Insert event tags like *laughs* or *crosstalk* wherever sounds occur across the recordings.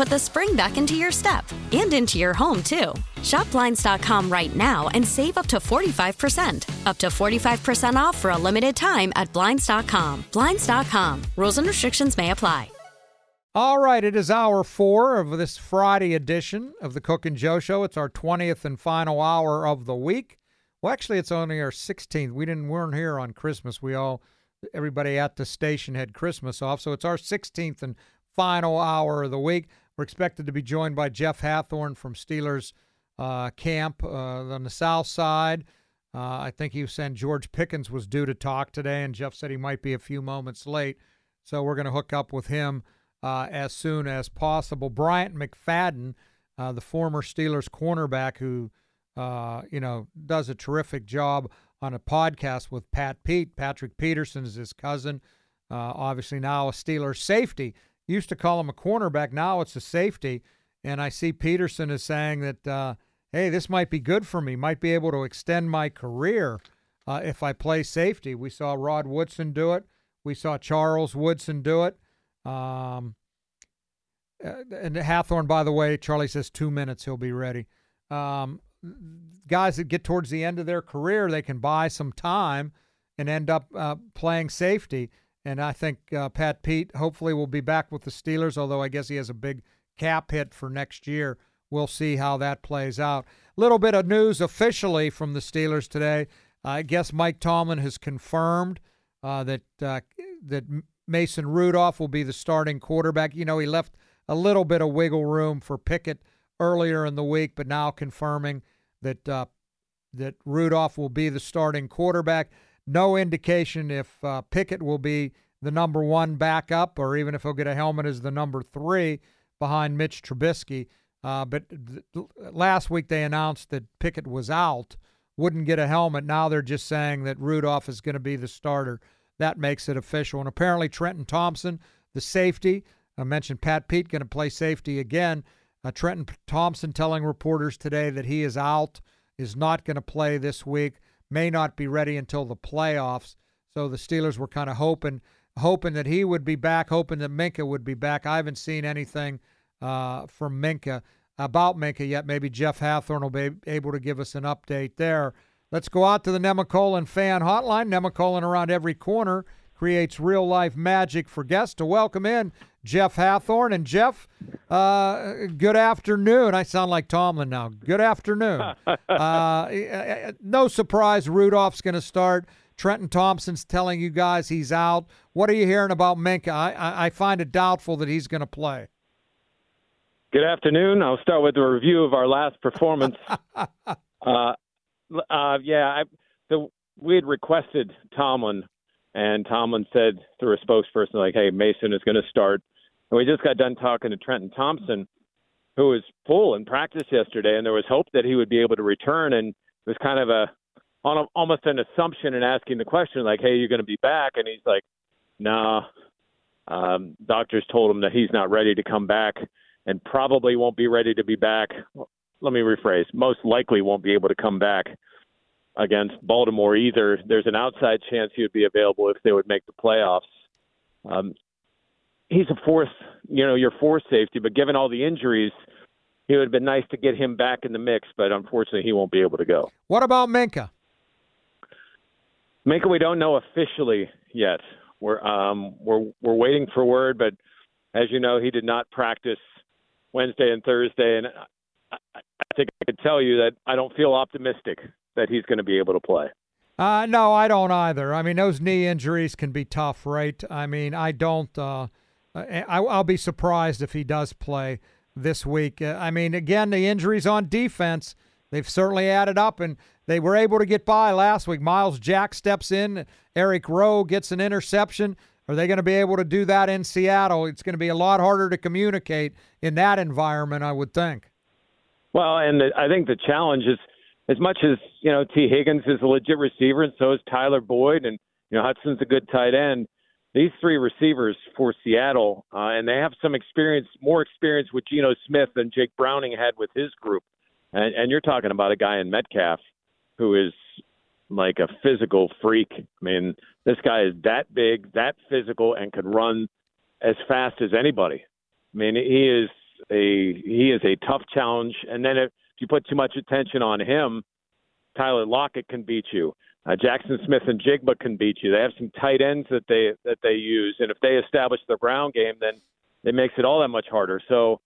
put the spring back into your step and into your home, too. Shop Blinds.com right now and save up to 45%. Up to 45% off for a limited time at Blinds.com. Blinds.com. Rules and restrictions may apply. All right, it is hour four of this Friday edition of the Cook and Joe Show. It's our 20th and final hour of the week. Well, actually, it's only our 16th. We didn't weren't here on Christmas. We all, everybody at the station had Christmas off, so it's our 16th and final hour of the week. We're expected to be joined by Jeff Hathorn from Steelers uh, camp uh, on the south side. Uh, I think he said George Pickens was due to talk today, and Jeff said he might be a few moments late. So we're going to hook up with him uh, as soon as possible. Bryant McFadden, uh, the former Steelers cornerback, who uh, you know does a terrific job on a podcast with Pat Pete. Patrick Peterson is his cousin. Obviously now a Steelers safety. Used to call him a cornerback. Now it's a safety. And I see Peterson is saying that, uh, hey, this might be good for me. Might be able to extend my career uh, if I play safety. We saw Rod Woodson do it. We saw Charles Woodson do it. Um, uh, and Hathhorn, by the way, Charlie says two minutes, he'll be ready. Um, guys that get towards the end of their career, they can buy some time and end up uh, playing safety. And I think uh, Pat Pete hopefully will be back with the Steelers, although I guess he has a big cap hit for next year. We'll see how that plays out. Little bit of news officially from the Steelers today. I guess Mike Tomlin has confirmed uh, that uh, that Mason Rudolph will be the starting quarterback. You know, he left a little bit of wiggle room for Pickett earlier in the week, but now confirming that uh, that Rudolph will be the starting quarterback. No indication if uh, Pickett will be the number one backup, or even if he'll get a helmet as the number three behind Mitch Trubisky. Uh, but th- last week they announced that Pickett was out, wouldn't get a helmet. Now they're just saying that Rudolph is going to be the starter. That makes it official. And apparently Trenton Thompson, the safety, I mentioned Pat Pete going to play safety again. Uh, Trenton Thompson telling reporters today that he is out, is not going to play this week, may not be ready until the playoffs. So the Steelers were kind of hoping hoping that he would be back, hoping that Minkah would be back. I haven't seen anything uh, from Minkah about Minkah yet. Maybe Jeff Hathorn will be able to give us an update there. Let's go out to the Nemacolin fan hotline. Nemacolin around every corner creates real life magic for guests to welcome in Jeff Hathorn. And Jeff, uh, good afternoon. I sound like Tomlin now. Good afternoon. *laughs* uh, no surprise, Rudolph's going to start. Trenton Thompson's telling you guys he's out. What are you hearing about Minkah? I, I find it doubtful that he's going to play. Good afternoon. I'll start with a review of our last performance. *laughs* uh, uh, yeah, I, the, we had requested Tomlin, and Tomlin said through a spokesperson, like, hey, Mason is going to start. And we just got done talking to Trenton Thompson, who was full in practice yesterday, and there was hope that he would be able to return. And it was kind of a on a, almost an assumption and asking the question like, "Hey, you're going to be back?" And he's like, "Nah." Um, doctors told him that he's not ready to come back, and probably won't be ready to be back. Let me rephrase: most likely won't be able to come back against Baltimore either. There's an outside chance he would be available if they would make the playoffs. Um, he's a fourth, you know, your fourth safety. But given all the injuries, it would have been nice to get him back in the mix. But unfortunately, he won't be able to go. What about Minkah? Minkah, we don't know officially yet. We're um, we're we're waiting for word, but as you know, he did not practice Wednesday and Thursday, and I, I think I could tell you that I don't feel optimistic that he's going to be able to play. Uh, no, I don't either. I mean, those knee injuries can be tough, right? I mean, I don't. Uh, I, will be surprised if he does play this week. Uh, I mean, again, the injuries on defense, they've certainly added up, and they were able to get by last week. Myles Jack steps in, Eric Rowe gets an interception. Are they going to be able to do that in Seattle? It's going to be a lot harder to communicate in that environment, I would think. Well, and I think the challenge is as much as you know Tee Higgins is a legit receiver, and so is Tyler Boyd, and you know Hudson's a good tight end. These three receivers for Seattle, uh, and they have some experience, more experience with Geno Smith than Jake Browning had with his group. And, and you're talking about a guy in Metcalf who is like a physical freak. I mean, this guy is that big, that physical, and can run as fast as anybody. I mean, he is a he is a tough challenge. And then if you put too much attention on him, Tyler Lockett can beat you. Uh, Jaxon Smith-Njigba can beat you. They have some tight ends that they that they use, and if they establish the ground game, then it makes it all that much harder. So,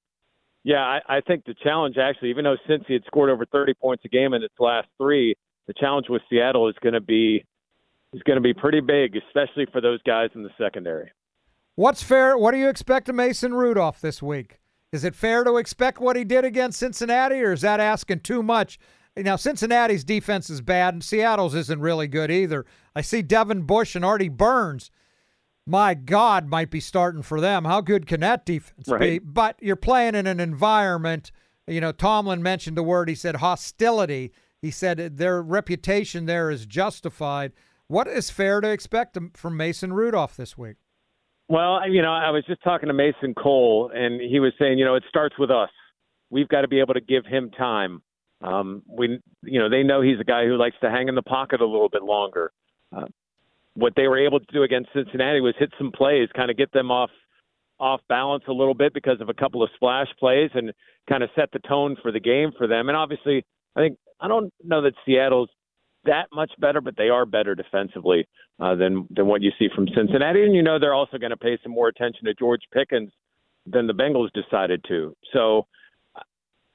yeah, I, I think the challenge actually, even though Cincy had scored over 30 points a game in its last three, the challenge with Seattle is going to be is going to be pretty big, especially for those guys in the secondary. What's fair? What do you expect of Mason Rudolph this week? Is it fair to expect what he did against Cincinnati, or is that asking too much? Now, Cincinnati's defense is bad, and Seattle's isn't really good either. I see Devin Bush and Artie Burns. My God, might be starting for them. How good can that defense right. be? But you're playing in an environment. You know, Tomlin mentioned the word. He said hostility. He said their reputation there is justified. What is fair to expect from Mason Rudolph this week? Well, you know, I was just talking to Mason Cole, and he was saying, you know, it starts with us. We've got to be able to give him time. Um, we, you know, they know he's a guy who likes to hang in the pocket a little bit longer. Uh, what they were able to do against Cincinnati was hit some plays, kind of get them off off balance a little bit because of a couple of splash plays, and kind of set the tone for the game for them. And obviously, I think I don't know that Seattle's that much better, but they are better defensively uh, than than what you see from Cincinnati. And you know they're also going to pay some more attention to George Pickens than the Bengals decided to. So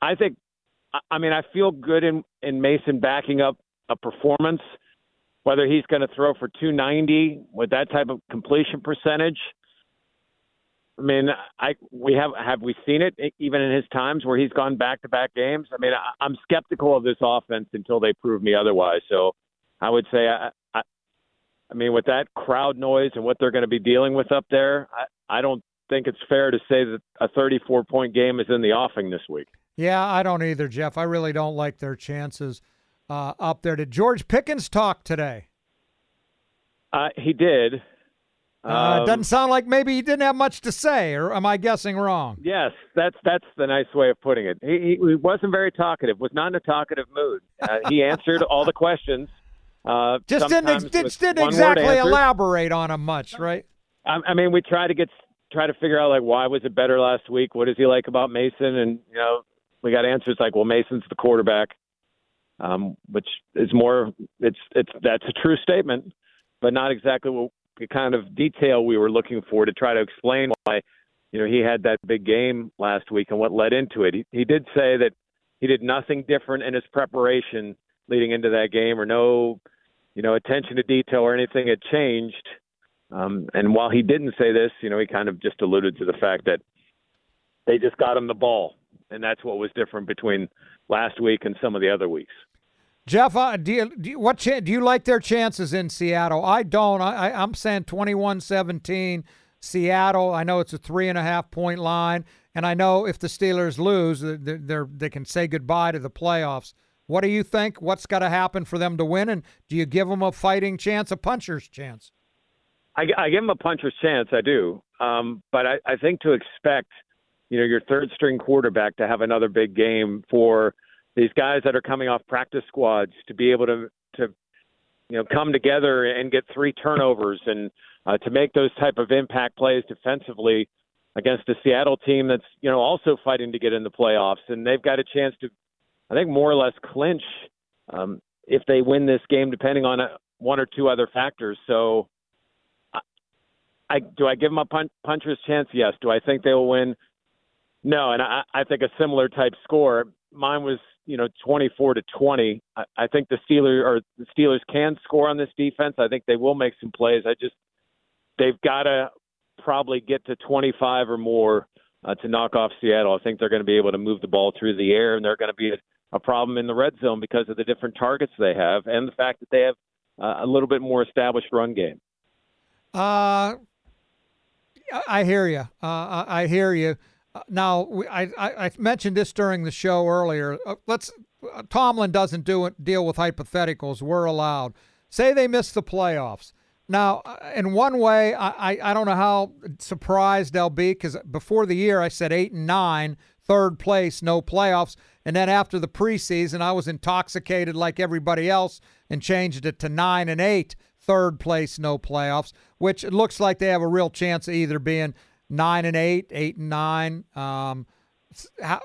I think, I mean, I feel good in in Mason backing up a performance. Whether he's going to throw for 290 with that type of completion percentage, I mean, I we have have we seen it even in his times where he's gone back to back games. I mean, I, I'm skeptical of this offense until they prove me otherwise. So, I would say, I, I, I mean, with that crowd noise and what they're going to be dealing with up there, I, I don't think it's fair to say that a 34 point game is in the offing this week. Yeah, I don't either, Jeff. I really don't like their chances uh, up there. Did George Pickens talk today? Uh, he did. Uh, um, doesn't sound like maybe he didn't have much to say, or am I guessing wrong? Yes, that's that's the nice way of putting it. He, he wasn't very talkative. Was not in a talkative mood. Uh, he *laughs* answered all the questions. Uh, just didn't just didn't exactly elaborate on them much, right? I, I mean, we try to get try to figure out like why was it better last week? What does he like about Mason? And you know, we got answers like, well, Mason's the quarterback, um, which is more. It's it's that's a true statement, but not exactly what the kind of detail we were looking for to try to explain why, you know, he had that big game last week and what led into it. He, he did say that he did nothing different in his preparation leading into that game, or no, you know, attention to detail or anything had changed. Um, and while he didn't say this, you know, he kind of just alluded to the fact that they just got him the ball, and that's what was different between last week and some of the other weeks. Jeff, uh, do you, do you, what do you like their chances in Seattle? I don't. I, I, am saying 21-17 Seattle. I know it's a three and a half point line, and I know if the Steelers lose, they're, they're, they can say goodbye to the playoffs. What do you think? What's got to happen for them to win? And do you give them a fighting chance, a puncher's chance? I, I give them a puncher's chance. I do, um, but I, I think to expect, you know, your third string quarterback to have another big game for – these guys that are coming off practice squads to be able to to you know come together and get three turnovers and uh, to make those type of impact plays defensively against a Seattle team that's you know also fighting to get in the playoffs, and they've got a chance to, I think, more or less clinch um, if they win this game, depending on a, one or two other factors. So, I, I do I give them a pun- puncher's chance? Yes. Do I think they will win? No, and I, I think a similar type score. Mine was you know 24 to 20. I, I think the Steelers or the Steelers can score on this defense. I think they will make some plays. I just they've got to probably get to 25 or more uh, to knock off Seattle. I think they're going to be able to move the ball through the air, and they're going to be a, a problem in the red zone because of the different targets they have and the fact that they have uh, a little bit more established run game. Uh, I hear you. Uh, I hear you. Uh, now, I, I, I, mentioned this during the show earlier. Uh, let's uh, Tomlin doesn't do it, deal with hypotheticals. We're allowed. Say they miss the playoffs. Now, uh, in one way, I, I, I don't know how surprised they'll be because before the year I said eight and nine, third place, no playoffs. And then after the preseason, I was intoxicated like everybody else and changed it to nine and eight, third place, no playoffs, which it looks like they have a real chance of either being nine and eight, eight and nine, um,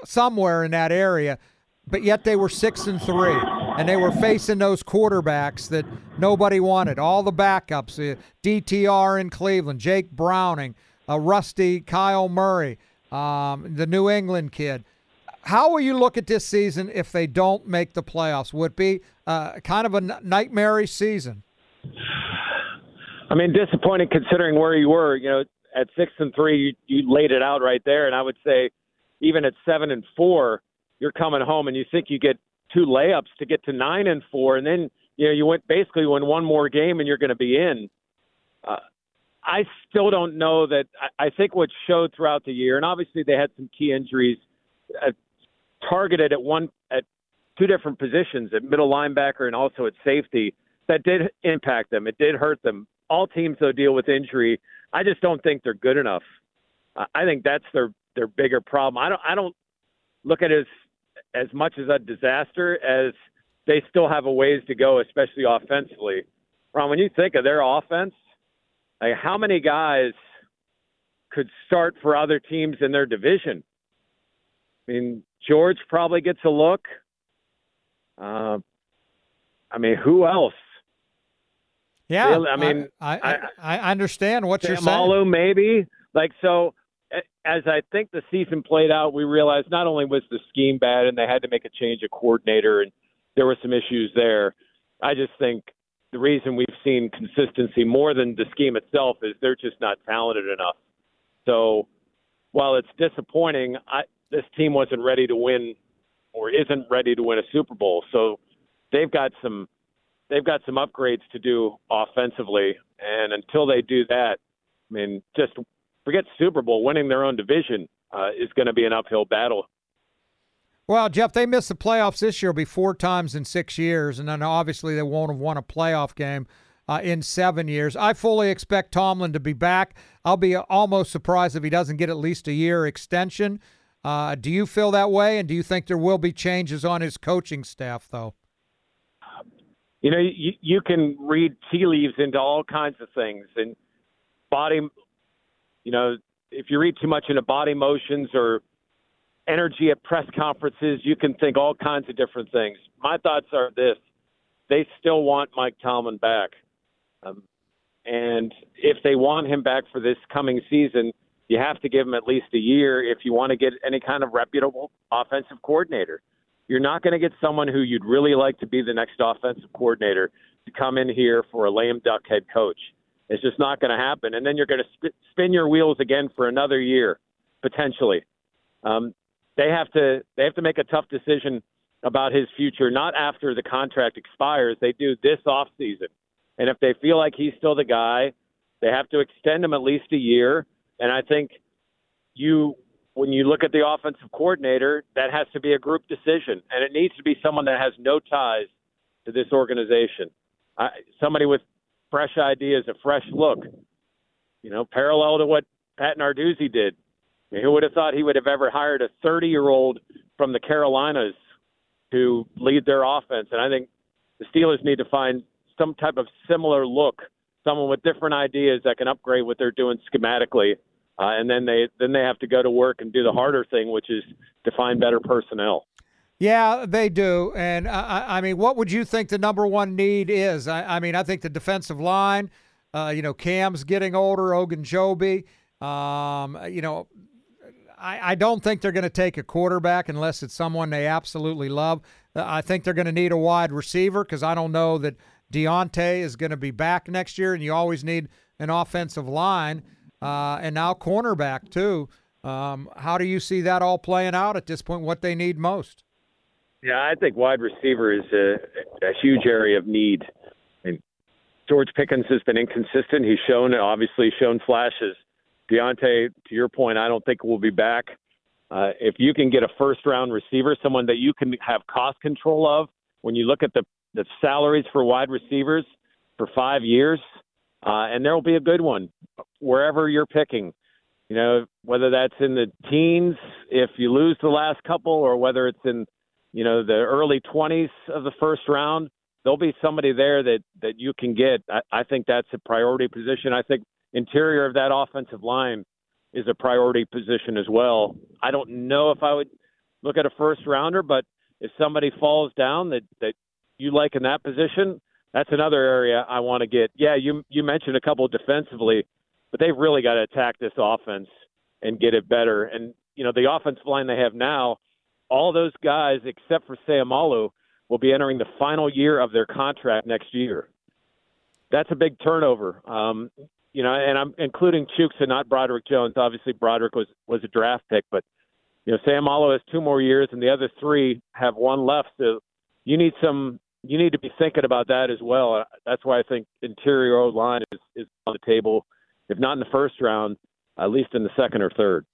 somewhere in that area. But yet they were six and three, and they were facing those quarterbacks that nobody wanted. All the backups, uh, DTR in Cleveland, Jake Browning, uh, Rusty, Kyler Murray, um, the New England kid. How will you look at this season if they don't make the playoffs? Would be uh, kind of a nightmarish season? I mean, disappointing considering where you were. You know, at six and three, you, you laid it out right there. And I would say, even at seven and four, you're coming home and you think you get two layups to get to nine and four, and then you know you went basically win one more game and you're going to be in. Uh, I still don't know that. I, I think what showed throughout the year, and obviously they had some key injuries, uh, targeted at one at two different positions, at middle linebacker and also at safety. That did impact them. It did hurt them. All teams though deal with injury I just don't think they're good enough. I think that's their their bigger problem. I don't I don't look at it as as much as a disaster as they still have a ways to go, especially offensively. Ron, when you think of their offense, like how many guys could start for other teams in their division? I mean, George probably gets a look. Uh, I mean, who else? Yeah, I mean, I, I, I, I understand what you're saying. maybe like so. As I think the season played out, we realized not only was the scheme bad, and they had to make a change of coordinator, and there were some issues there. I just think the reason we've seen consistency more than the scheme itself is they're just not talented enough. So while it's disappointing, I, this team wasn't ready to win or isn't ready to win a Super Bowl. So they've got some they've got some upgrades to do offensively, and until they do that, I mean, just forget Super Bowl. Winning their own division uh, is going to be an uphill battle. Well, Jeff, they missed the playoffs this year. be four times in six years, and then obviously they won't have won a playoff game uh, in seven years. I fully expect Tomlin to be back. I'll be almost surprised if he doesn't get at least a year extension. Uh, do you feel that way, and do you think there will be changes on his coaching staff, though? You know, you, you can read tea leaves into all kinds of things and body, you know, if you read too much into body motions or energy at press conferences, you can think all kinds of different things. My thoughts are this they still want Mike Tomlin back. Um, and if they want him back for this coming season, you have to give him at least a year if you want to get any kind of reputable offensive coordinator. You're not going to get someone who you'd really like to be the next offensive coordinator to come in here for a lame duck head coach. It's just not going to happen. And then you're going to sp- spin your wheels again for another year, potentially. Um, they have to they have to make a tough decision about his future, not after the contract expires. They do this off season, and if they feel like he's still the guy, they have to extend him at least a year. And I think you when you look at the offensive coordinator, that has to be a group decision, and it needs to be someone that has no ties to this organization. Uh, somebody with fresh ideas, a fresh look, you know, parallel to what Pat Narduzzi did. I mean, who would have thought he would have ever hired a 30 year old from the Carolinas to lead their offense? And I think the Steelers need to find some type of similar look, someone with different ideas that can upgrade what they're doing schematically uh, and then they then they have to go to work and do the harder thing, which is to find better personnel. Yeah, they do. And I, I mean, what would you think the number one need is? I, I mean, I think the defensive line. Uh, you know, Cam's getting older. Ogunjobi. Um, you know, I, I don't think they're going to take a quarterback unless it's someone they absolutely love. I think they're going to need a wide receiver because I don't know that Diontae is going to be back next year, and you always need an offensive line uh, and now cornerback too. Um, how do you see that all playing out at this point? What they need most? Yeah, I think wide receiver is a, a huge area of need. I mean, George Pickens has been inconsistent. He's shown, obviously, shown flashes. Diontae, to your point, I don't think we'll be back. Uh, if you can get a first round receiver, someone that you can have cost control of, when you look at the, the salaries for wide receivers for five years, uh, and there will be a good one wherever you're picking. You know, whether that's in the teens if you lose the last couple, or whether it's in, you know, the early 20s of the first round, there'll be somebody there that that you can get. I, I think that's a priority position. I think interior of that offensive line is a priority position as well. I don't know if I would look at a first rounder, but if somebody falls down that that you like in that position, that's another area I want to get. Yeah, you you mentioned a couple defensively, but they've really got to attack this offense and get it better. And you know the offensive line they have now, all those guys except for Seumalo will be entering the final year of their contract next year. That's a big turnover. Um, you know, and I'm including Chuks and not Broderick Jones. Obviously, Broderick was was a draft pick, but you know, Seumalo has two more years, and the other three have one left. So you need some you need to be thinking about that as well. Uh, that's why I think interior line is, is on the table, if not in the first round, at least in the second or third.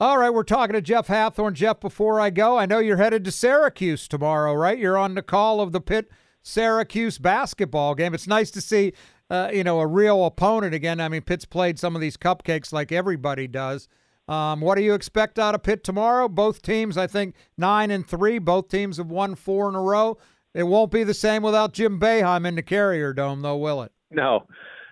All right, we're talking to Jeff Hathorn. Jeff, before I go, I know you're headed to Syracuse tomorrow, right? You're on the call of the Pitt Syracuse basketball game. It's nice to see, uh, you know, a real opponent again. I mean, Pitt's played some of these cupcakes like everybody does. Um, what do you expect out of Pitt tomorrow? Both teams, I think, nine and three. Both teams have won four in a row. It won't be the same without Jim Boeheim in the Carrier Dome, though, will it? No,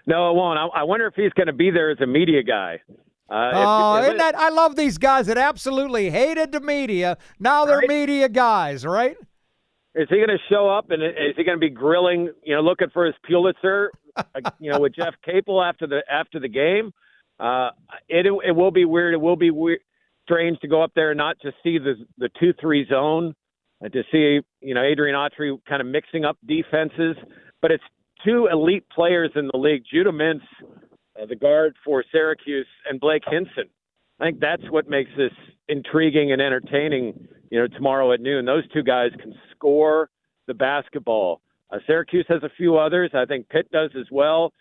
no, it won't. I, I wonder if he's going to be there as a media guy. Uh, oh, if, if that, I love these guys that absolutely hated the media. Now they're right? media guys, right? Is he going to show up and is he going to be grilling? You know, looking for his Pulitzer? Uh, you know, with Jeff *laughs* Capel after the after the game. Uh, it it will be weird. It will be weird, strange to go up there and not just see the the two three zone uh, to see you know Adrian Autry kind of mixing up defenses, but it's two elite players in the league: Judah Mintz, uh, the guard for Syracuse, and Blake Hinson. I think that's what makes this intriguing and entertaining. You know, tomorrow at noon, those two guys can score the basketball. Uh, Syracuse has a few others. I think Pitt does as well.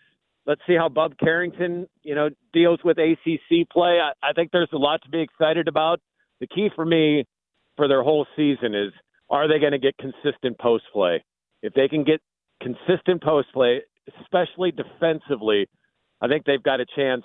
Let's see how Bub Carrington, you know, deals with ACC play. I, I think there's a lot to be excited about. The key for me for their whole season is are they going to get consistent post play? If they can get consistent post play, especially defensively, I think they've got a chance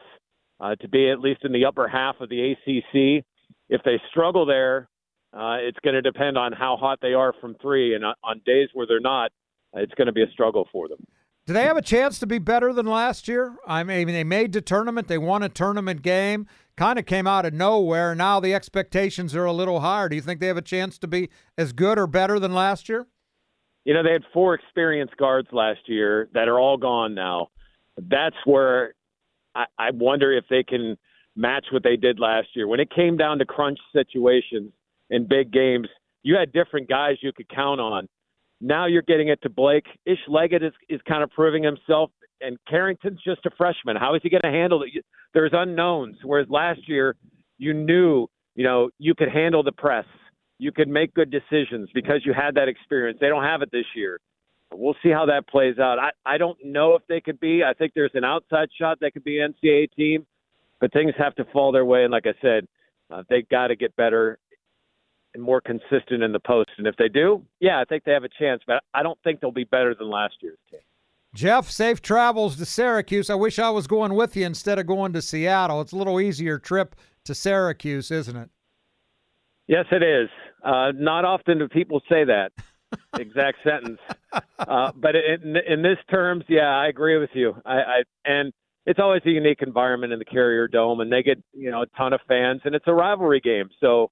uh, to be at least in the upper half of the ACC. If they struggle there, uh, it's going to depend on how hot they are from three, and on days where they're not, it's going to be a struggle for them. Do they have a chance to be better than last year? I mean, they made the tournament. They won a tournament game. Kind of came out of nowhere. Now the expectations are a little higher. Do you think they have a chance to be as good or better than last year? You know, they had four experienced guards last year that are all gone now. That's where I, I wonder if they can match what they did last year. When it came down to crunch situations in big games, you had different guys you could count on. Now you're getting it to Blake. Ish Leggett is, is kind of proving himself, and Carrington's just a freshman. How is he going to handle it? There's unknowns. Whereas last year, you knew, you know, you could handle the press. You could make good decisions because you had that experience. They don't have it this year. We'll see how that plays out. I, I don't know if they could be. I think there's an outside shot that could be NCAA team, but things have to fall their way. And like I said, uh, they got to get better more consistent in the post. And if they do, yeah, I think they have a chance. But I don't think they'll be better than last year's team. Jeff, safe travels to Syracuse. I wish I was going with you instead of going to Seattle. It's a little easier trip to Syracuse, isn't it? Yes, it is. Uh, not often do people say that *laughs* exact sentence, uh, but in, in this terms, yeah, I agree with you. I, I and it's always a unique environment in the Carrier Dome, and they get you know a ton of fans, and it's a rivalry game, so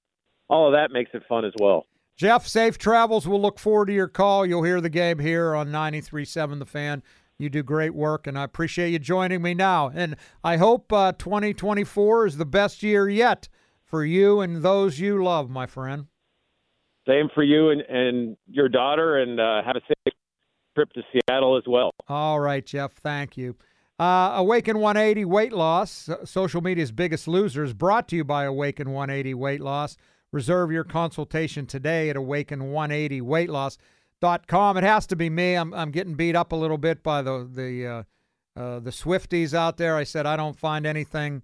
all of that makes it fun as well. Jeff, safe travels. We'll look forward to your call. You'll hear the game here on 93.7 The Fan. You do great work, and I appreciate you joining me now. And I hope uh, 2024 is the best year yet for you and those you love, my friend. Same for you and, and your daughter, and uh, have a safe trip to Seattle as well. All right, Jeff. Thank you. Uh, Awaken 180 Weight Loss, social media's biggest losers, brought to you by Awaken 180 Weight Loss. Reserve your consultation today at awaken180weightloss.com. It has to be me. I'm, I'm getting beat up a little bit by the the uh, uh, the Swifties out there. I said I don't find anything.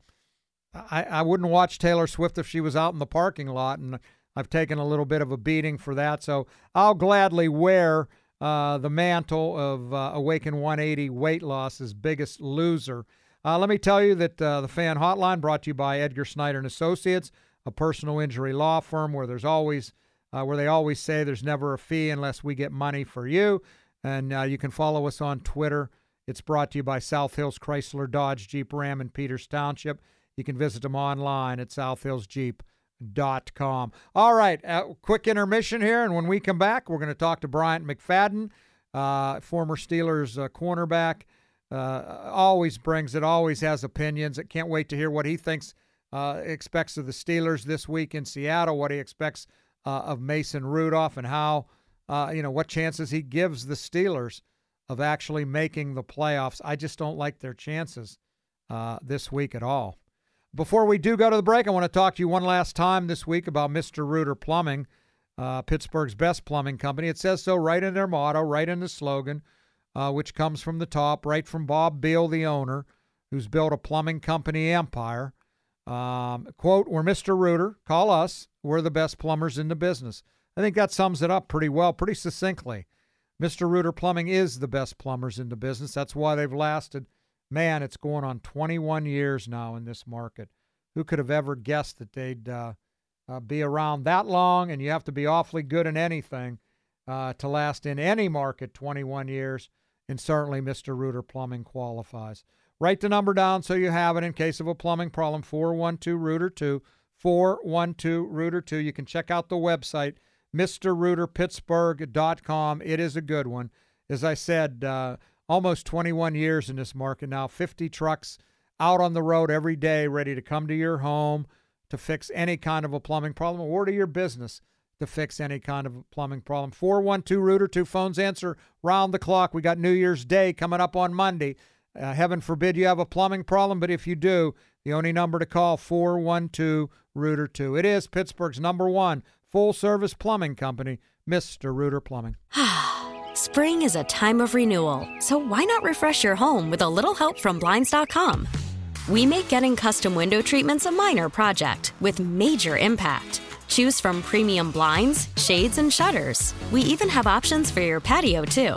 I, I wouldn't watch Taylor Swift if she was out in the parking lot, and I've taken a little bit of a beating for that. So I'll gladly wear uh, the mantle of uh, Awaken 180 Weight Loss's biggest loser. Uh, let me tell you that uh, the fan hotline brought to you by Edgar Snyder and Associates a personal injury law firm where there's always uh, where they always say there's never a fee unless we get money for you. And uh, you can follow us on Twitter. It's brought to you by South Hills Chrysler Dodge Jeep Ram in Peters Township. You can visit them online at southhillsjeep.com. All right, uh, quick intermission here, and when we come back, we're going to talk to Bryant McFadden, uh, former Steelers uh, cornerback. Uh, always brings it, always has opinions. I can't wait to hear what he thinks uh, expects of the Steelers this week in Seattle, what he expects uh, of Mason Rudolph, and how, uh, you know, what chances he gives the Steelers of actually making the playoffs. I just don't like their chances uh, this week at all. Before we do go to the break, I want to talk to you one last time this week about Mr. Rooter Plumbing, uh, Pittsburgh's best plumbing company. It says so right in their motto, right in the slogan, which comes from the top, right from Bob Beal, the owner, who's built a plumbing company empire. Um, quote, we're Mr. Rooter. Call us. We're the best plumbers in the business. I think that sums it up pretty well, pretty succinctly. Mr. Rooter Plumbing is the best plumbers in the business. That's why they've lasted, man, it's going on 21 years now in this market. Who could have ever guessed that they'd uh, uh, be around that long? And you have to be awfully good in anything uh, to last in any market 21 years. And certainly Mr. Rooter Plumbing qualifies. Write the number down so you have it in case of a plumbing problem 412 Rooter 2. 412 Rooter 2. You can check out the website, MrRooterPittsburgh.com. It is a good one. As I said, uh, almost 21 years in this market now, 50 trucks out on the road every day ready to come to your home to fix any kind of a plumbing problem or to your business to fix any kind of plumbing problem. 412 Rooter 2 phones answer round the clock. We got New Year's Day coming up on Monday. Uh, heaven forbid you have a plumbing problem, but if you do, the only number to call 412 Rooter 2. It is Pittsburgh's number one full service plumbing company, Mr. Rooter Plumbing. *sighs* Spring is a time of renewal, so why not refresh your home with a little help from Blinds.com? We make getting custom window treatments a minor project with major impact. Choose from premium blinds, shades, and shutters. We even have options for your patio, too.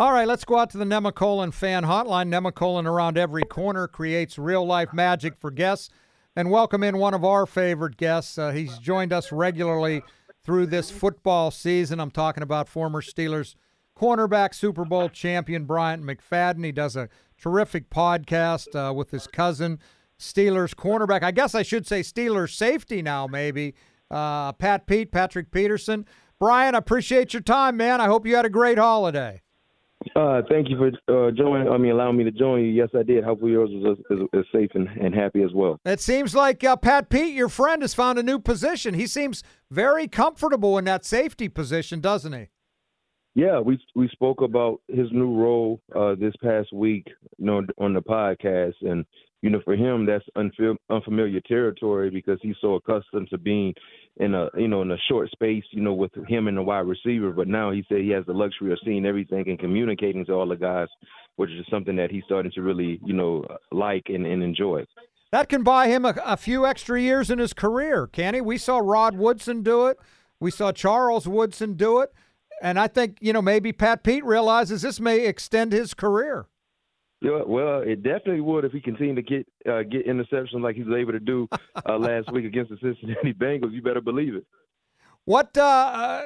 All right, let's go out to the Nemacolin fan hotline. Nemacolin around every corner creates real life magic for guests. And welcome in one of our favorite guests. Uh, he's joined us regularly through this football season. I'm talking about former Steelers cornerback, Super Bowl champion Bryant McFadden. He does a terrific podcast uh, with his cousin, Steelers cornerback. I guess I should say Steelers safety now, maybe. Uh, Pat Pete, Patrick Peterson. Bryant, I appreciate your time, man. I hope you had a great holiday. Uh, thank you for uh, joining. I mean, allowing me to join you. Yes, I did. Hopefully, yours is, is, is safe and, and, happy as well. It seems like uh, Pat Pete, your friend, has found a new position. He seems very comfortable in that safety position, doesn't he? Yeah, we we spoke about his new role uh, this past week, you know, on the podcast, and you know, for him, that's unfamiliar territory because he's so accustomed to being in a you know in a short space, you know, with him and the wide receiver. But now he said he has the luxury of seeing everything and communicating to all the guys, which is something that he's starting to really you know like and, and enjoy. That can buy him a, a few extra years in his career, can he? We saw Rod Woodson do it. We saw Charles Woodson do it. And I think, you know, maybe Pat Pete realizes this may extend his career. Yeah, well, it definitely would if he continued to get uh, get interceptions like he was able to do uh, *laughs* last week against the Cincinnati Bengals. You better believe it. What uh, uh,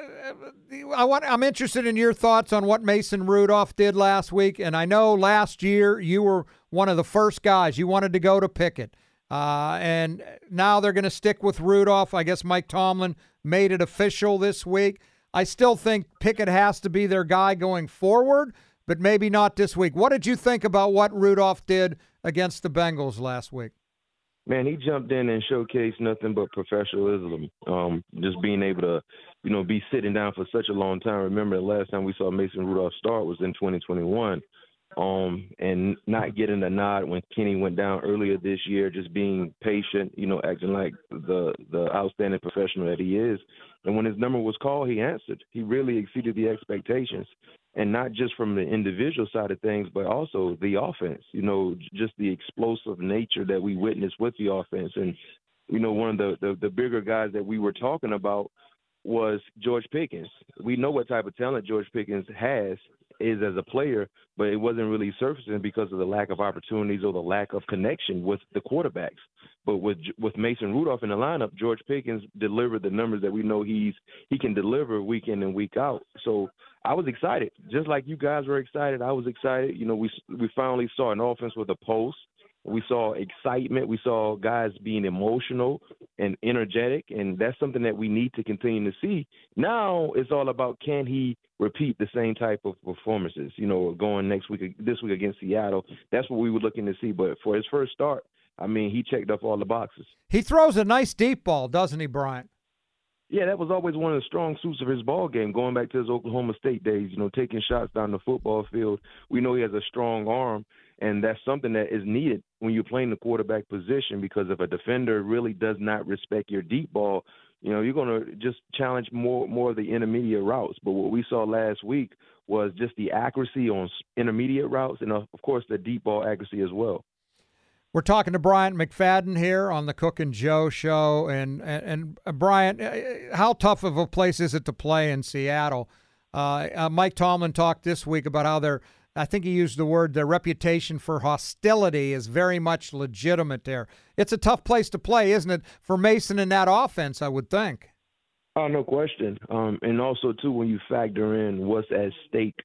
I want, I'm interested in your thoughts on what Mason Rudolph did last week. And I know last year you were one of the first guys you wanted to go to Pickett, uh, and now they're going to stick with Rudolph. I guess Mike Tomlin made it official this week. I still think Pickett has to be their guy going forward but maybe not this week. What did you think about what Rudolph did against the Bengals last week? Man, he jumped in and showcased nothing but professionalism. Um, just being able to, you know, be sitting down for such a long time. Remember, the last time we saw Mason Rudolph start was in 2021 um, and not getting a nod when Kenny went down earlier this year, just being patient, you know, acting like the the outstanding professional that he is. And when his number was called, he answered. He really exceeded the expectations and not just from the individual side of things, but also the offense. You know, just the explosive nature that we witnessed with the offense. And you know, one of the the, the bigger guys that we were talking about was George Pickens. We know what type of talent George Pickens has is as a player, but it wasn't really surfacing because of the lack of opportunities or the lack of connection with the quarterbacks. But with with Mason Rudolph in the lineup, George Pickens delivered the numbers that we know he's he can deliver week in and week out. So I was excited, just like you guys were excited. I was excited. You know, we we finally saw an offense with a pulse. We saw excitement. We saw guys being emotional and energetic, and that's something that we need to continue to see. Now it's all about can he repeat the same type of performances? You know, going next week, this week against Seattle. That's what we were looking to see. But for his first start, I mean, he checked off all the boxes. He throws a nice deep ball, doesn't he, Bryant? Yeah, that was always one of the strong suits of his ball game, going back to his Oklahoma State days. You know, taking shots down the football field. We know he has a strong arm, and that's something that is needed when you're playing the quarterback position. Because if a defender really does not respect your deep ball, you know, you're going to just challenge more more of the intermediate routes. But what we saw last week was just the accuracy on intermediate routes, and of course the deep ball accuracy as well. We're talking to Bryant McFadden here on the Cook and Joe show, and and, and uh, Bryant, uh, how tough of a place is it to play in Seattle? Uh, uh, Mike Tomlin talked this week about how their, I think he used the word, their reputation for hostility is very much legitimate there. It's a tough place to play, isn't it, for Mason in that offense? I would think. Oh, no question. Um, and also too, when you factor in what's at stake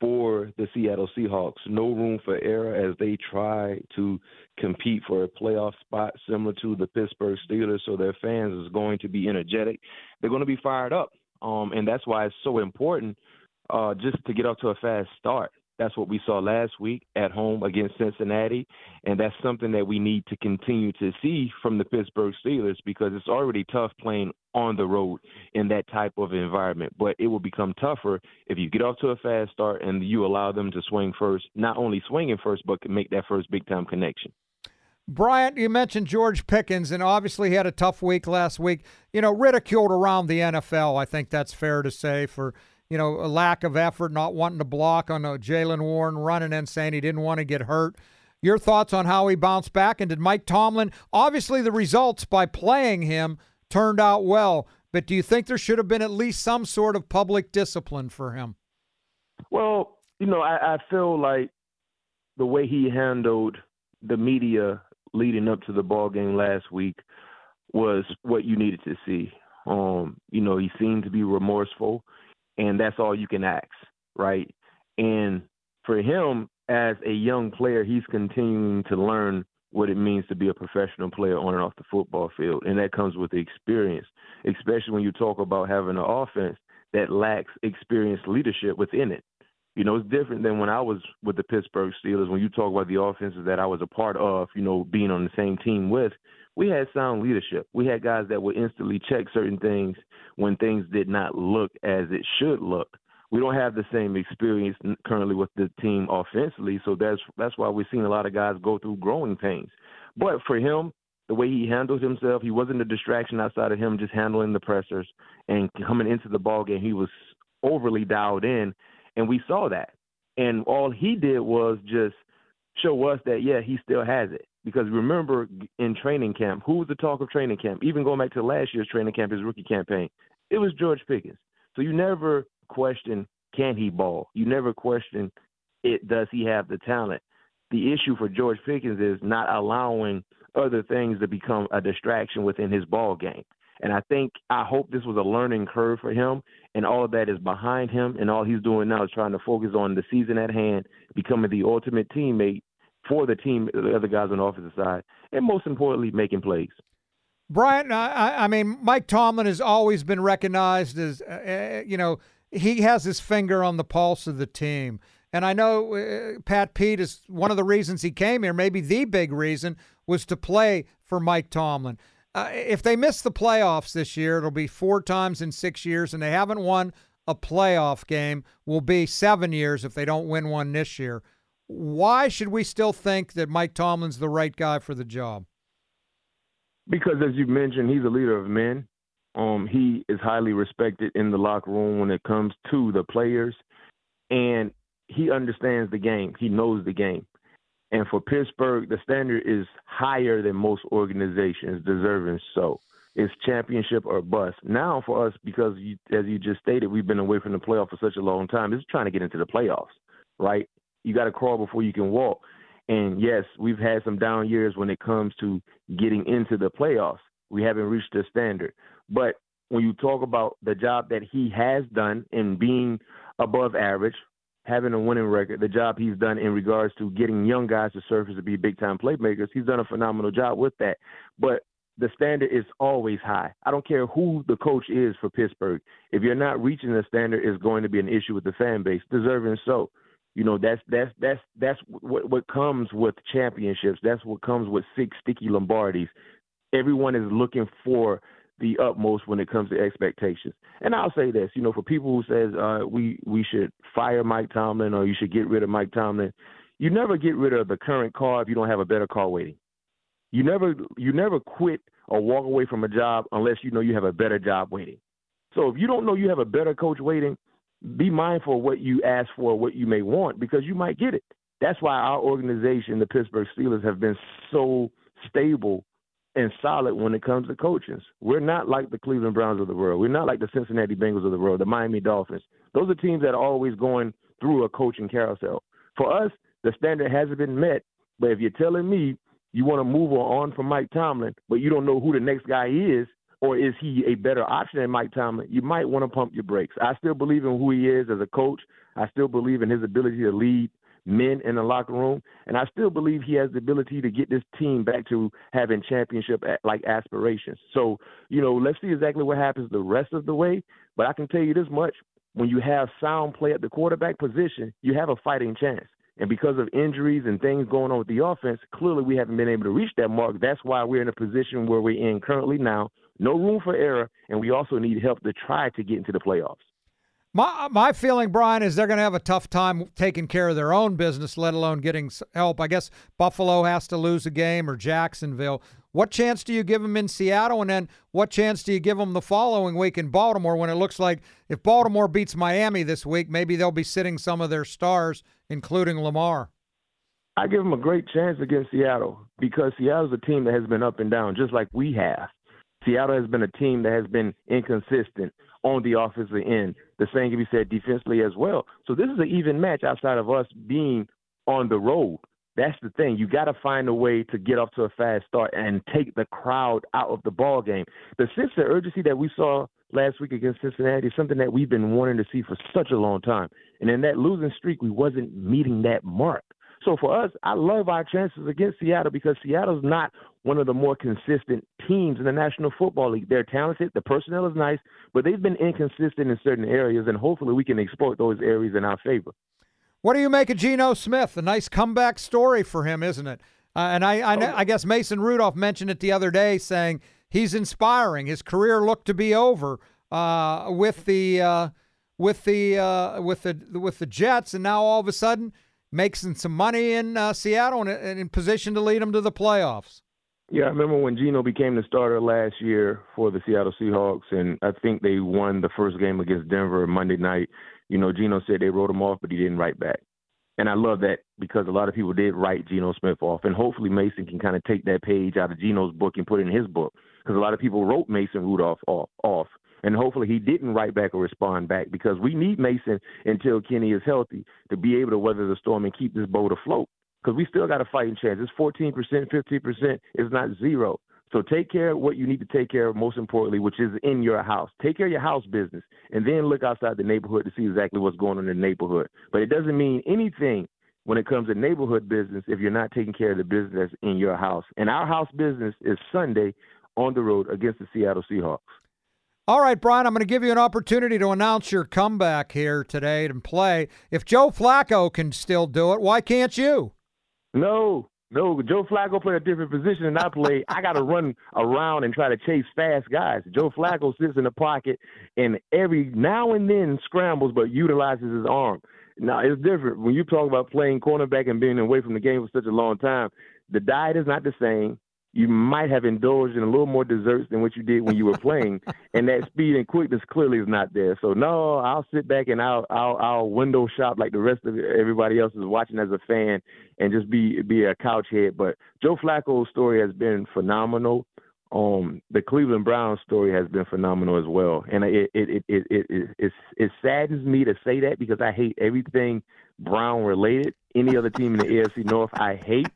for the Seattle Seahawks. No room for error as they try to compete for a playoff spot similar to the Pittsburgh Steelers. So their fans is going to be energetic. They're going to be fired up. Um, and that's why it's so important uh, just to get off to a fast start. That's what we saw last week at home against Cincinnati, and that's something that we need to continue to see from the Pittsburgh Steelers because it's already tough playing on the road in that type of environment. But it will become tougher if you get off to a fast start and you allow them to swing first, not only swinging first, but can make that first big time connection. Bryant, you mentioned George Pickens, and obviously he had a tough week last week. You know, ridiculed around the NFL. I think that's fair to say for you know, a lack of effort, not wanting to block on a Jaylen Warren running and saying he didn't want to get hurt. Your thoughts on how he bounced back, and did Mike Tomlin? Obviously, the results by playing him turned out well, but do you think there should have been at least some sort of public discipline for him? Well, you know, I, I feel like the way he handled the media leading up to the ball game last week was what you needed to see. Um, you know, he seemed to be remorseful, and that's all you can ask, right? And for him, as a young player, he's continuing to learn what it means to be a professional player on and off the football field, and that comes with the experience, especially when you talk about having an offense that lacks experienced leadership within it. You know, it's different than when I was with the Pittsburgh Steelers. When you talk about the offenses that I was a part of, you know, being on the same team with, we had sound leadership. We had guys that would instantly check certain things when things did not look as it should look. We don't have the same experience currently with the team offensively, so that's that's why we're seeing a lot of guys go through growing pains. But for him, the way he handled himself, he wasn't a distraction outside of him just handling the pressers and coming into the ball game. He was overly dialed in, and we saw that. And all he did was just show us that yeah, he still has it. Because remember, in training camp, who was the talk of training camp? Even going back to last year's training camp, his rookie campaign, it was George Pickens. So you never question can he ball. You never question it. Does he have the talent? The issue for George Pickens is not allowing other things to become a distraction within his ball game. And I think I hope this was a learning curve for him, and all of that is behind him, and all he's doing now is trying to focus on the season at hand, becoming the ultimate teammate for the team, the other guys on the offensive side, and most importantly, making plays. Bryant, I, I mean, Mike Tomlin has always been recognized as, uh, uh, you know, he has his finger on the pulse of the team. And I know uh, Pat Pete is one of the reasons he came here, maybe the big reason, was to play for Mike Tomlin. Uh, if they miss the playoffs this year, it'll be four times in six years, and they haven't won a playoff game. Will be seven years if they don't win one this year. Why should we still think that Mike Tomlin's the right guy for the job? Because, as you mentioned, he's a leader of men. Um, he is highly respected in the locker room when it comes to the players, and he understands the game. He knows the game. And for Pittsburgh, the standard is higher than most organizations, deserving so. It's championship or bust. Now, for us, because you, as you just stated, we've been away from the playoff for such a long time. It's trying to get into the playoffs, right? You got to crawl before you can walk. And yes, we've had some down years when it comes to getting into the playoffs. We haven't reached the standard. But when you talk about the job that he has done in being above average, having a winning record, the job he's done in regards to getting young guys to surface to be big time playmakers, he's done a phenomenal job with that. But the standard is always high. I don't care who the coach is for Pittsburgh. If you're not reaching the standard, it's going to be an issue with the fan base, deserving so. You know, that's that's that's that's what what comes with championships. That's what comes with six sticky Lombardis. Everyone is looking for the utmost when it comes to expectations. And I'll say this, you know, for people who says uh, we we should fire Mike Tomlin or you should get rid of Mike Tomlin, you never get rid of the current car if you don't have a better car waiting. You never you never quit or walk away from a job unless you know you have a better job waiting. So if you don't know you have a better coach waiting, be mindful of what you ask for, what you may want, because you might get it. That's why our organization, the Pittsburgh Steelers, have been so stable and solid when it comes to coaches. We're not like the Cleveland Browns of the world. We're not like the Cincinnati Bengals of the world, the Miami Dolphins. Those are teams that are always going through a coaching carousel. For us, the standard hasn't been met. But if you're telling me you want to move on from Mike Tomlin, but you don't know who the next guy is, or is he a better option than Mike Tomlin, you might want to pump your brakes. I still believe in who he is as a coach. I still believe in his ability to lead men in the locker room. And I still believe he has the ability to get this team back to having championship like aspirations. So, you know, let's see exactly what happens the rest of the way. But I can tell you this much when you have sound play at the quarterback position, you have a fighting chance. And because of injuries and things going on with the offense, clearly we haven't been able to reach that mark. That's why we're in a position where we're in currently now. No room for error, and we also need help to try to get into the playoffs. My my feeling, Bryant, is they're going to have a tough time taking care of their own business, let alone getting help. I guess Buffalo has to lose a game or Jacksonville. What chance do you give them in Seattle, and then what chance do you give them the following week in Baltimore? When it looks like if Baltimore beats Miami this week, maybe they'll be sitting some of their stars, including Lamar. I give them a great chance against Seattle because Seattle's a team that has been up and down, just like we have. Seattle has been a team that has been inconsistent on the offensive end. The same can be said defensively as well. So this is an even match outside of us being on the road. That's the thing. You got to find a way to get off to a fast start and take the crowd out of the ball game. The sense of urgency that we saw last week against Cincinnati is something that we've been wanting to see for such a long time. And in that losing streak, we wasn't meeting that mark. So for us, I love our chances against Seattle because Seattle's not one of the more consistent teams in the National Football League. They're talented, the personnel is nice, but they've been inconsistent in certain areas, and hopefully we can exploit those areas in our favor. What do you make of Geno Smith? A nice comeback story for him, isn't it? Uh, and I, I, oh. I guess Mason Rudolph mentioned it the other day, saying he's inspiring. His career looked to be over uh, with the uh, with the uh, with the with the Jets, and now all of a sudden making some money in uh, Seattle and, and in position to lead them to the playoffs. Yeah, I remember when Geno became the starter last year for the Seattle Seahawks, and I think they won the first game against Denver Monday night. You know, Geno said they wrote him off, but he didn't write back. And I love that because a lot of people did write Geno Smith off, and hopefully Mason can kind of take that page out of Geno's book and put it in his book because a lot of people wrote Mason Rudolph off, off and hopefully he didn't write back or respond back because we need Mason until Kenny is healthy to be able to weather the storm and keep this boat afloat. Because we still got a fighting chance. It's 14%, 15%. It's not zero. So take care of what you need to take care of, most importantly, which is in your house. Take care of your house business, and then look outside the neighborhood to see exactly what's going on in the neighborhood. But it doesn't mean anything when it comes to neighborhood business if you're not taking care of the business in your house. And our house business is Sunday on the road against the Seattle Seahawks. All right, Bryant, I'm going to give you an opportunity to announce your comeback here today and play. If Joe Flacco can still do it, why can't you? No, no. Joe Flacco played a different position than I play. I got to *laughs* run around and try to chase fast guys. Joe Flacco sits in the pocket and every now and then scrambles, but utilizes his arm. Now, it's different. When you talk about playing cornerback and being away from the game for such a long time, the diet is not the same you might have indulged in a little more desserts than what you did when you were playing, *laughs* and that speed and quickness clearly is not there. So no, I'll sit back and I'll I'll, I'll window shop like the rest of everybody else is watching as a fan, and just be be a couch head. But Joe Flacco's story has been phenomenal. Um, the Cleveland Browns story has been phenomenal as well, and it it it it it, it, it, it saddens me to say that because I hate everything Brown related. Any other team in the AFC North, I hate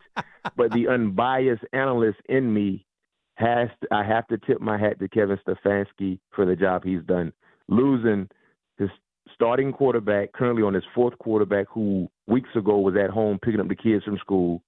but the unbiased analyst in me has to, I have to tip my hat to Kevin Stefanski for the job he's done. Losing his starting quarterback, currently on his fourth quarterback, who weeks ago was at home picking up the kids from school,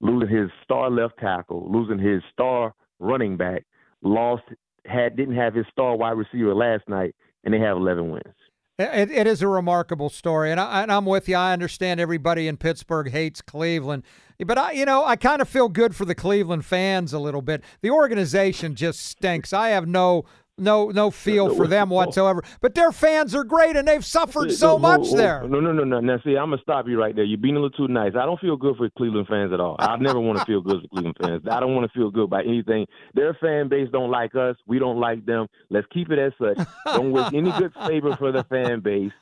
losing his star left tackle, losing his star running back, lost had didn't have his star wide receiver last night, and they have 11 wins. It, it is a remarkable story, and, I, and I'm with you. I understand everybody in Pittsburgh hates Cleveland, but I, you know, I kind of feel good for the Cleveland fans a little bit. The organization just stinks. I have no no no feel for them *laughs* whatsoever. But their fans are great, and they've suffered so much oh, there. No, no, no, no. Now, see, I'm gonna stop you right there. You're being a little too nice. I don't feel good for Cleveland fans at all. I never want to feel good for Cleveland fans. I don't want to feel good by anything. Their fan base don't like us. We don't like them. Let's keep it as such. Don't wish any good *laughs* favor for the fan base.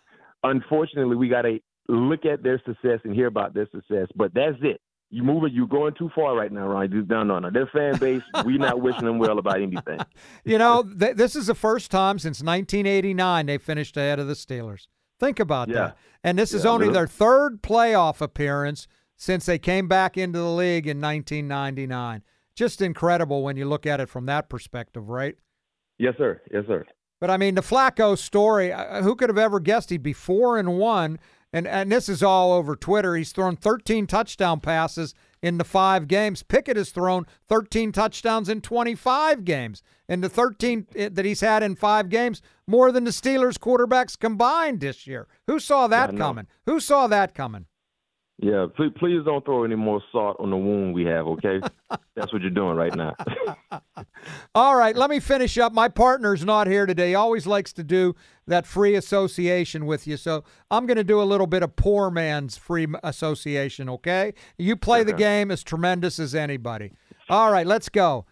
Unfortunately, we got to look at their success and hear about their success. But that's it you moving, you're going too far right now, Ryan. No, no, no. Their fan base, we're not wishing them well about anything. *laughs* you know, th- this is the first time since 1989 they finished ahead of the Steelers. Think about yeah. that. And this is only their third playoff appearance since they came back into the league in 1999. Just incredible when you look at it from that perspective, right? Yes, sir. Yes, sir. But I mean, the Flacco story, uh, who could have ever guessed he'd be four and one and and this is all over Twitter. He's thrown 13 touchdown passes in the five games. Pickett has thrown 13 touchdowns in 25 games. And the 13 eh, that he's had in five games, more than the Steelers quarterbacks combined this year. Who saw that coming? Who saw that coming? Yeah, please, please don't throw any more salt on the wound we have, okay? *laughs* That's what you're doing right now. *laughs* All right, let me finish up. My partner's not here today. He always likes to do that free association with you. So I'm going to do a little bit of poor man's free association, okay? You play okay. the game as tremendous as anybody. All right, let's go.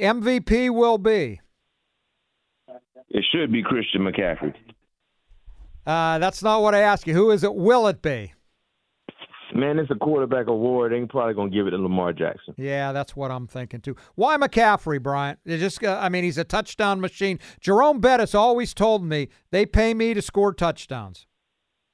MVP will be. It should be Christian McCaffrey. Uh, that's not what I asked you. Who is it? Will it be? Man, it's a quarterback award. They probably gonna give it to Lamar Jackson. Yeah, that's what I'm thinking too. Why McCaffrey, Bryant? It just, uh, I mean, he's a touchdown machine. Jerome Bettis always told me they pay me to score touchdowns.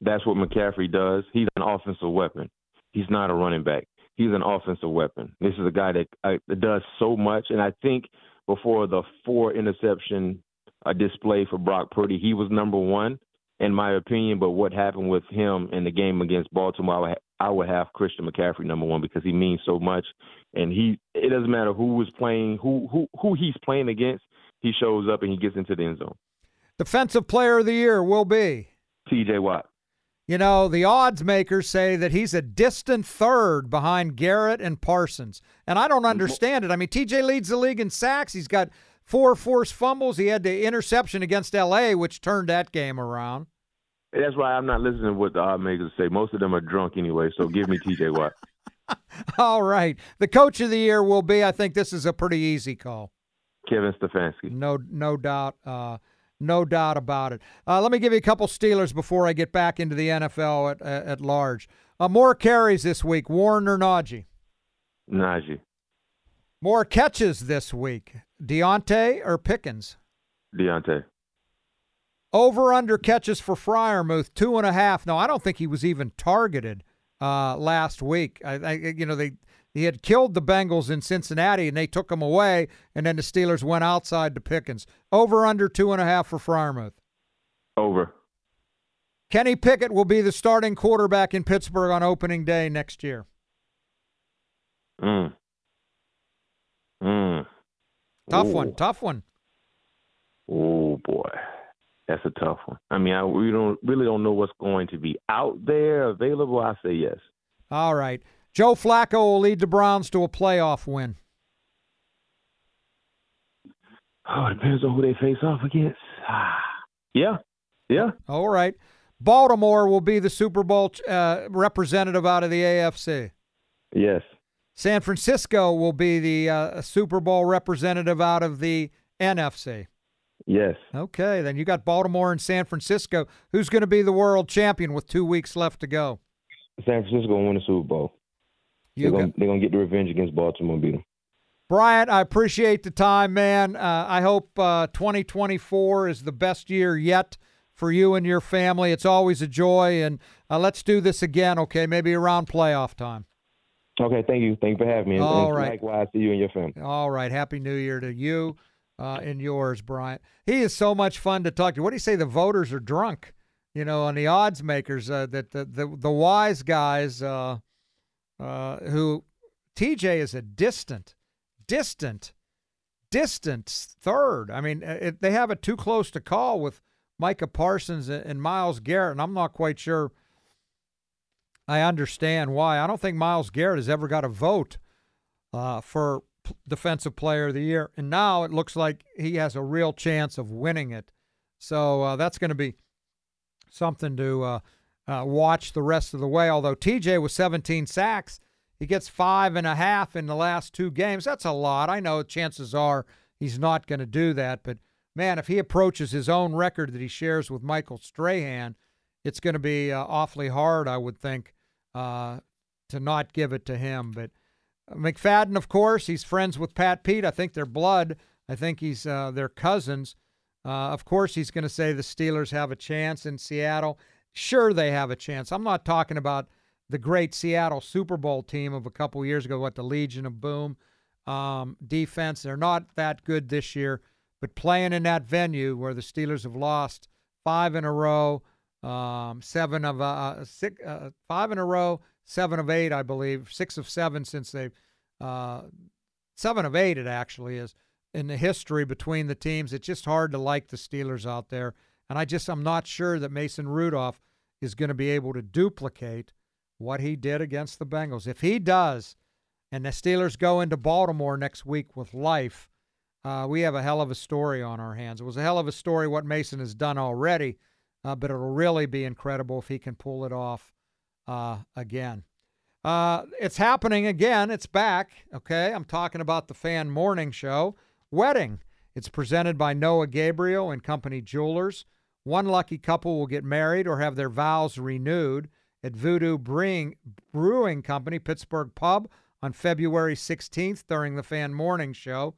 That's what McCaffrey does. He's an offensive weapon. He's not a running back. He's an offensive weapon. This is a guy that, uh, that does so much, and I think before the four interception uh, display for Brock Purdy, he was number one in my opinion. But what happened with him in the game against Baltimore, I would, ha- I would have Christian McCaffrey number one because he means so much, and he. It doesn't matter who was playing, who who who he's playing against. He shows up and he gets into the end zone. Defensive Player of the Year will be T.J. Watt. You know, the odds makers say that he's a distant third behind Garrett and Parsons. And I don't understand it. I mean, TJ leads the league in sacks. He's got four forced fumbles. He had the interception against LA, which turned that game around. That's why I'm not listening to what the odd makers say. Most of them are drunk anyway, so give me TJ Watt. *laughs* All right. The coach of the year will be, I think this is a pretty easy call. Kevin Stefanski. No no doubt. Uh, no doubt about it. Uh, let me give you a couple Steelers before I get back into the NFL at, at, at large. Uh, more carries this week, Warren or Najee? Najee. More catches this week, Diontae or Pickens? Diontae. Over under catches for Freiermuth, two and a half. No, I don't think he was even targeted uh, last week. I, I, you know, they he had killed the Bengals in Cincinnati and they took him away, and then the Steelers went outside to Pickens. Over under two and a half for Freiermuth. Over. Kenny Pickett will be the starting quarterback in Pittsburgh on opening day next year. Mm. Mm. Tough Ooh. one. Tough one. Oh boy, that's a tough one. I mean, I, we don't really don't know what's going to be out there available. I say yes. All right. Joe Flacco will lead the Browns to a playoff win. Oh, it depends on who they face off against. yeah, yeah. All right. Baltimore will be the Super Bowl uh, representative out of the AFC. Yes. San Francisco will be the uh, Super Bowl representative out of the NFC. Yes. Okay, then you got Baltimore and San Francisco. Who's going to be the world champion with two weeks left to go? San Francisco will win the Super Bowl. You they're going to get the revenge against Baltimore and beat them. Bryant, I appreciate the time, man. Uh, I hope uh, 2024 is the best year yet for you and your family. It's always a joy, and uh, let's do this again, okay? Maybe around playoff time. Okay, thank you. Thank you for having me. All and right. Likewise to you and your family. All right. Happy New Year to you uh, yours, Bryant. He is so much fun to talk to. What do you say? The voters are drunk, you know, on the odds makers. Uh, that the, the the wise guys uh, uh, who TJ is a distant, distant, distant third. I mean, uh, it, they have it too close to call with Micah Parsons and, and Myles Garrett, and I'm not quite sure. I understand why. I don't think Myles Garrett has ever got a vote uh, for Defensive Player of the Year, and now it looks like he has a real chance of winning it. So uh, that's going to be something to uh, uh, watch the rest of the way. Although TJ was 17 sacks, he gets five and a half in the last two games. That's a lot. I know chances are he's not going to do that, but man, if he approaches his own record that he shares with Michael Strahan, it's going to be uh, awfully hard, I would think, uh, to not give it to him. But McFadden, of course, he's friends with Pat Pete. I think they're blood. I think he's uh, their cousins. Uh, of course, he's going to say the Steelers have a chance in Seattle. Sure, they have a chance. I'm not talking about the great Seattle Super Bowl team of a couple years ago, what the Legion of Boom um, defense. They're not that good this year, but playing in that venue where the Steelers have lost five in a row, um, seven of uh, uh, six, uh, five in a row, seven of eight, I believe, six of seven since they, uh, seven of eight, it actually is in the history between the teams. It's just hard to like the Steelers out there, and I just I'm not sure that Mason Rudolph is going to be able to duplicate what he did against the Bengals. If he does, and the Steelers go into Baltimore next week with life, uh, we have a hell of a story on our hands. It was a hell of a story what Mason has done already, uh, but it'll really be incredible if he can pull it off uh, again. Uh, it's happening again. It's back. Okay. I'm talking about the fan morning show. Wedding. It's presented by Noah Gabriel and Company Jewelers. One lucky couple will get married or have their vows renewed at Voodoo Brewing, Brewing Company, Pittsburgh Pub, on February 16th during the Fan Morning Show.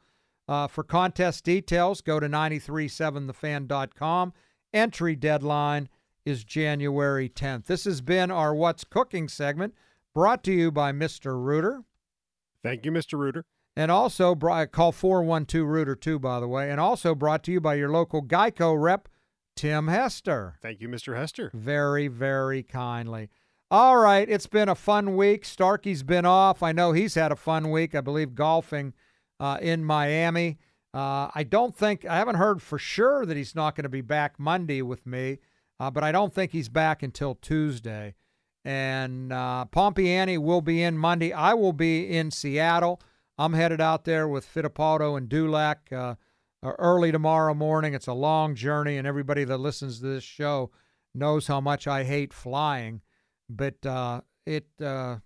Uh, for contest details, go to 937thefan.com. Entry deadline is January 10th. This has been our What's Cooking segment brought to you by Mr. Rooter. Thank you, Mr. Rooter. And also, call 412 Rooter 2, by the way. And also brought to you by your local Geico rep, Tim Hester. Thank you, Mr. Hester. Very, very kindly. All right, it's been a fun week. Starkey's been off. I know he's had a fun week. I believe golfing uh, in Miami. Uh, I don't think, I haven't heard for sure that he's not going to be back Monday with me, uh, but I don't think he's back until Tuesday. And uh, Pompiani will be in Monday. I will be in Seattle. I'm headed out there with Fittipaldo and Dulac uh, uh, early tomorrow morning. It's a long journey, and everybody that listens to this show knows how much I hate flying. But uh, it, uh,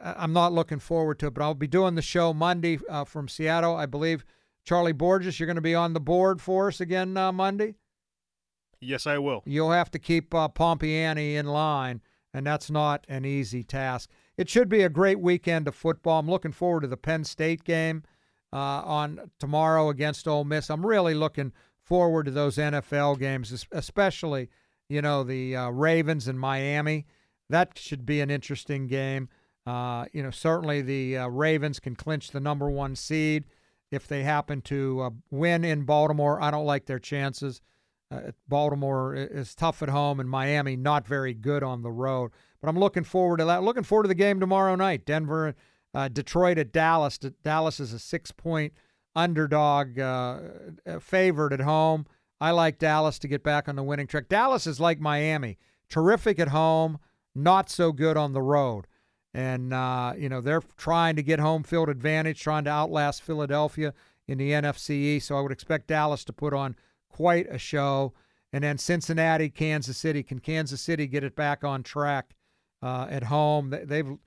I'm not looking forward to it. But I'll be doing the show Monday uh, from Seattle. I believe Charlie Borges, you're going to be on the board for us again uh, Monday. Yes, I will. You'll have to keep uh, in line, and that's not an easy task. It should be a great weekend of football. I'm looking forward to the Penn State game uh, on tomorrow against Ole Miss. I'm really looking forward to those NFL games, especially you know the uh, Ravens and Miami. That should be an interesting game. Uh, you know, certainly the uh, Ravens can clinch the number one seed if they happen to uh, win in Baltimore. I don't like their chances. Uh, Baltimore is tough at home, and Miami not very good on the road. But I'm looking forward to that. Looking forward to the game tomorrow night. Denver, uh, Detroit at Dallas. Dallas is a six point underdog uh, uh, favored at home. I like Dallas to get back on the winning track. Dallas is like Miami, terrific at home, not so good on the road. And, uh, you know, they're trying to get home field advantage, trying to outlast Philadelphia in the NFC So I would expect Dallas to put on quite a show. And then Cincinnati, Kansas City. Can Kansas City get it back on track uh, at home? They've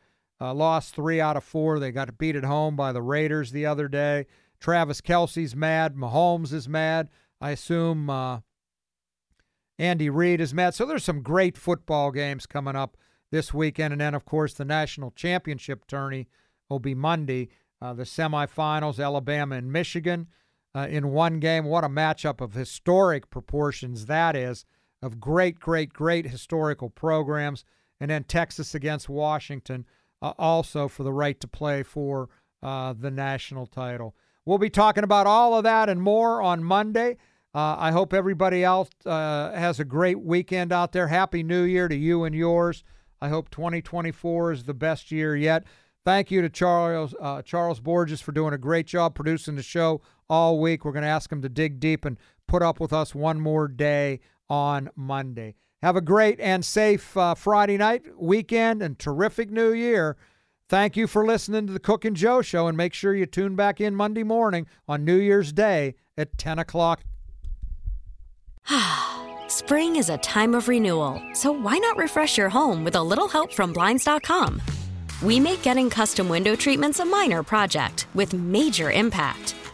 uh, lost three out of four. They got beat at home by the Raiders the other day. Travis Kelce's mad. Mahomes is mad. I assume uh, Andy Reid is mad. So there's some great football games coming up this weekend. And then, of course, the national championship tourney will be Monday. Uh, the semifinals, Alabama and Michigan uh, in one game. What a matchup of historic proportions that is, of great, great, great historical programs. And then Texas against Washington, uh, also for the right to play for uh, the national title. We'll be talking about all of that and more on Monday. Uh, I hope everybody else uh, has a great weekend out there. Happy New Year to you and yours. I hope 2024 is the best year yet. Thank you to Charles uh, Charles Borges for doing a great job producing the show all week. We're going to ask him to dig deep and put up with us one more day on Monday. Have a great and safe uh, Friday night, weekend, and terrific new year. Thank you for listening to the Cook and Joe Show, and make sure you tune back in Monday morning on New Year's Day at 10 o'clock. *sighs* Spring is a time of renewal, so why not refresh your home with a little help from Blinds.com? We make getting custom window treatments a minor project with major impact.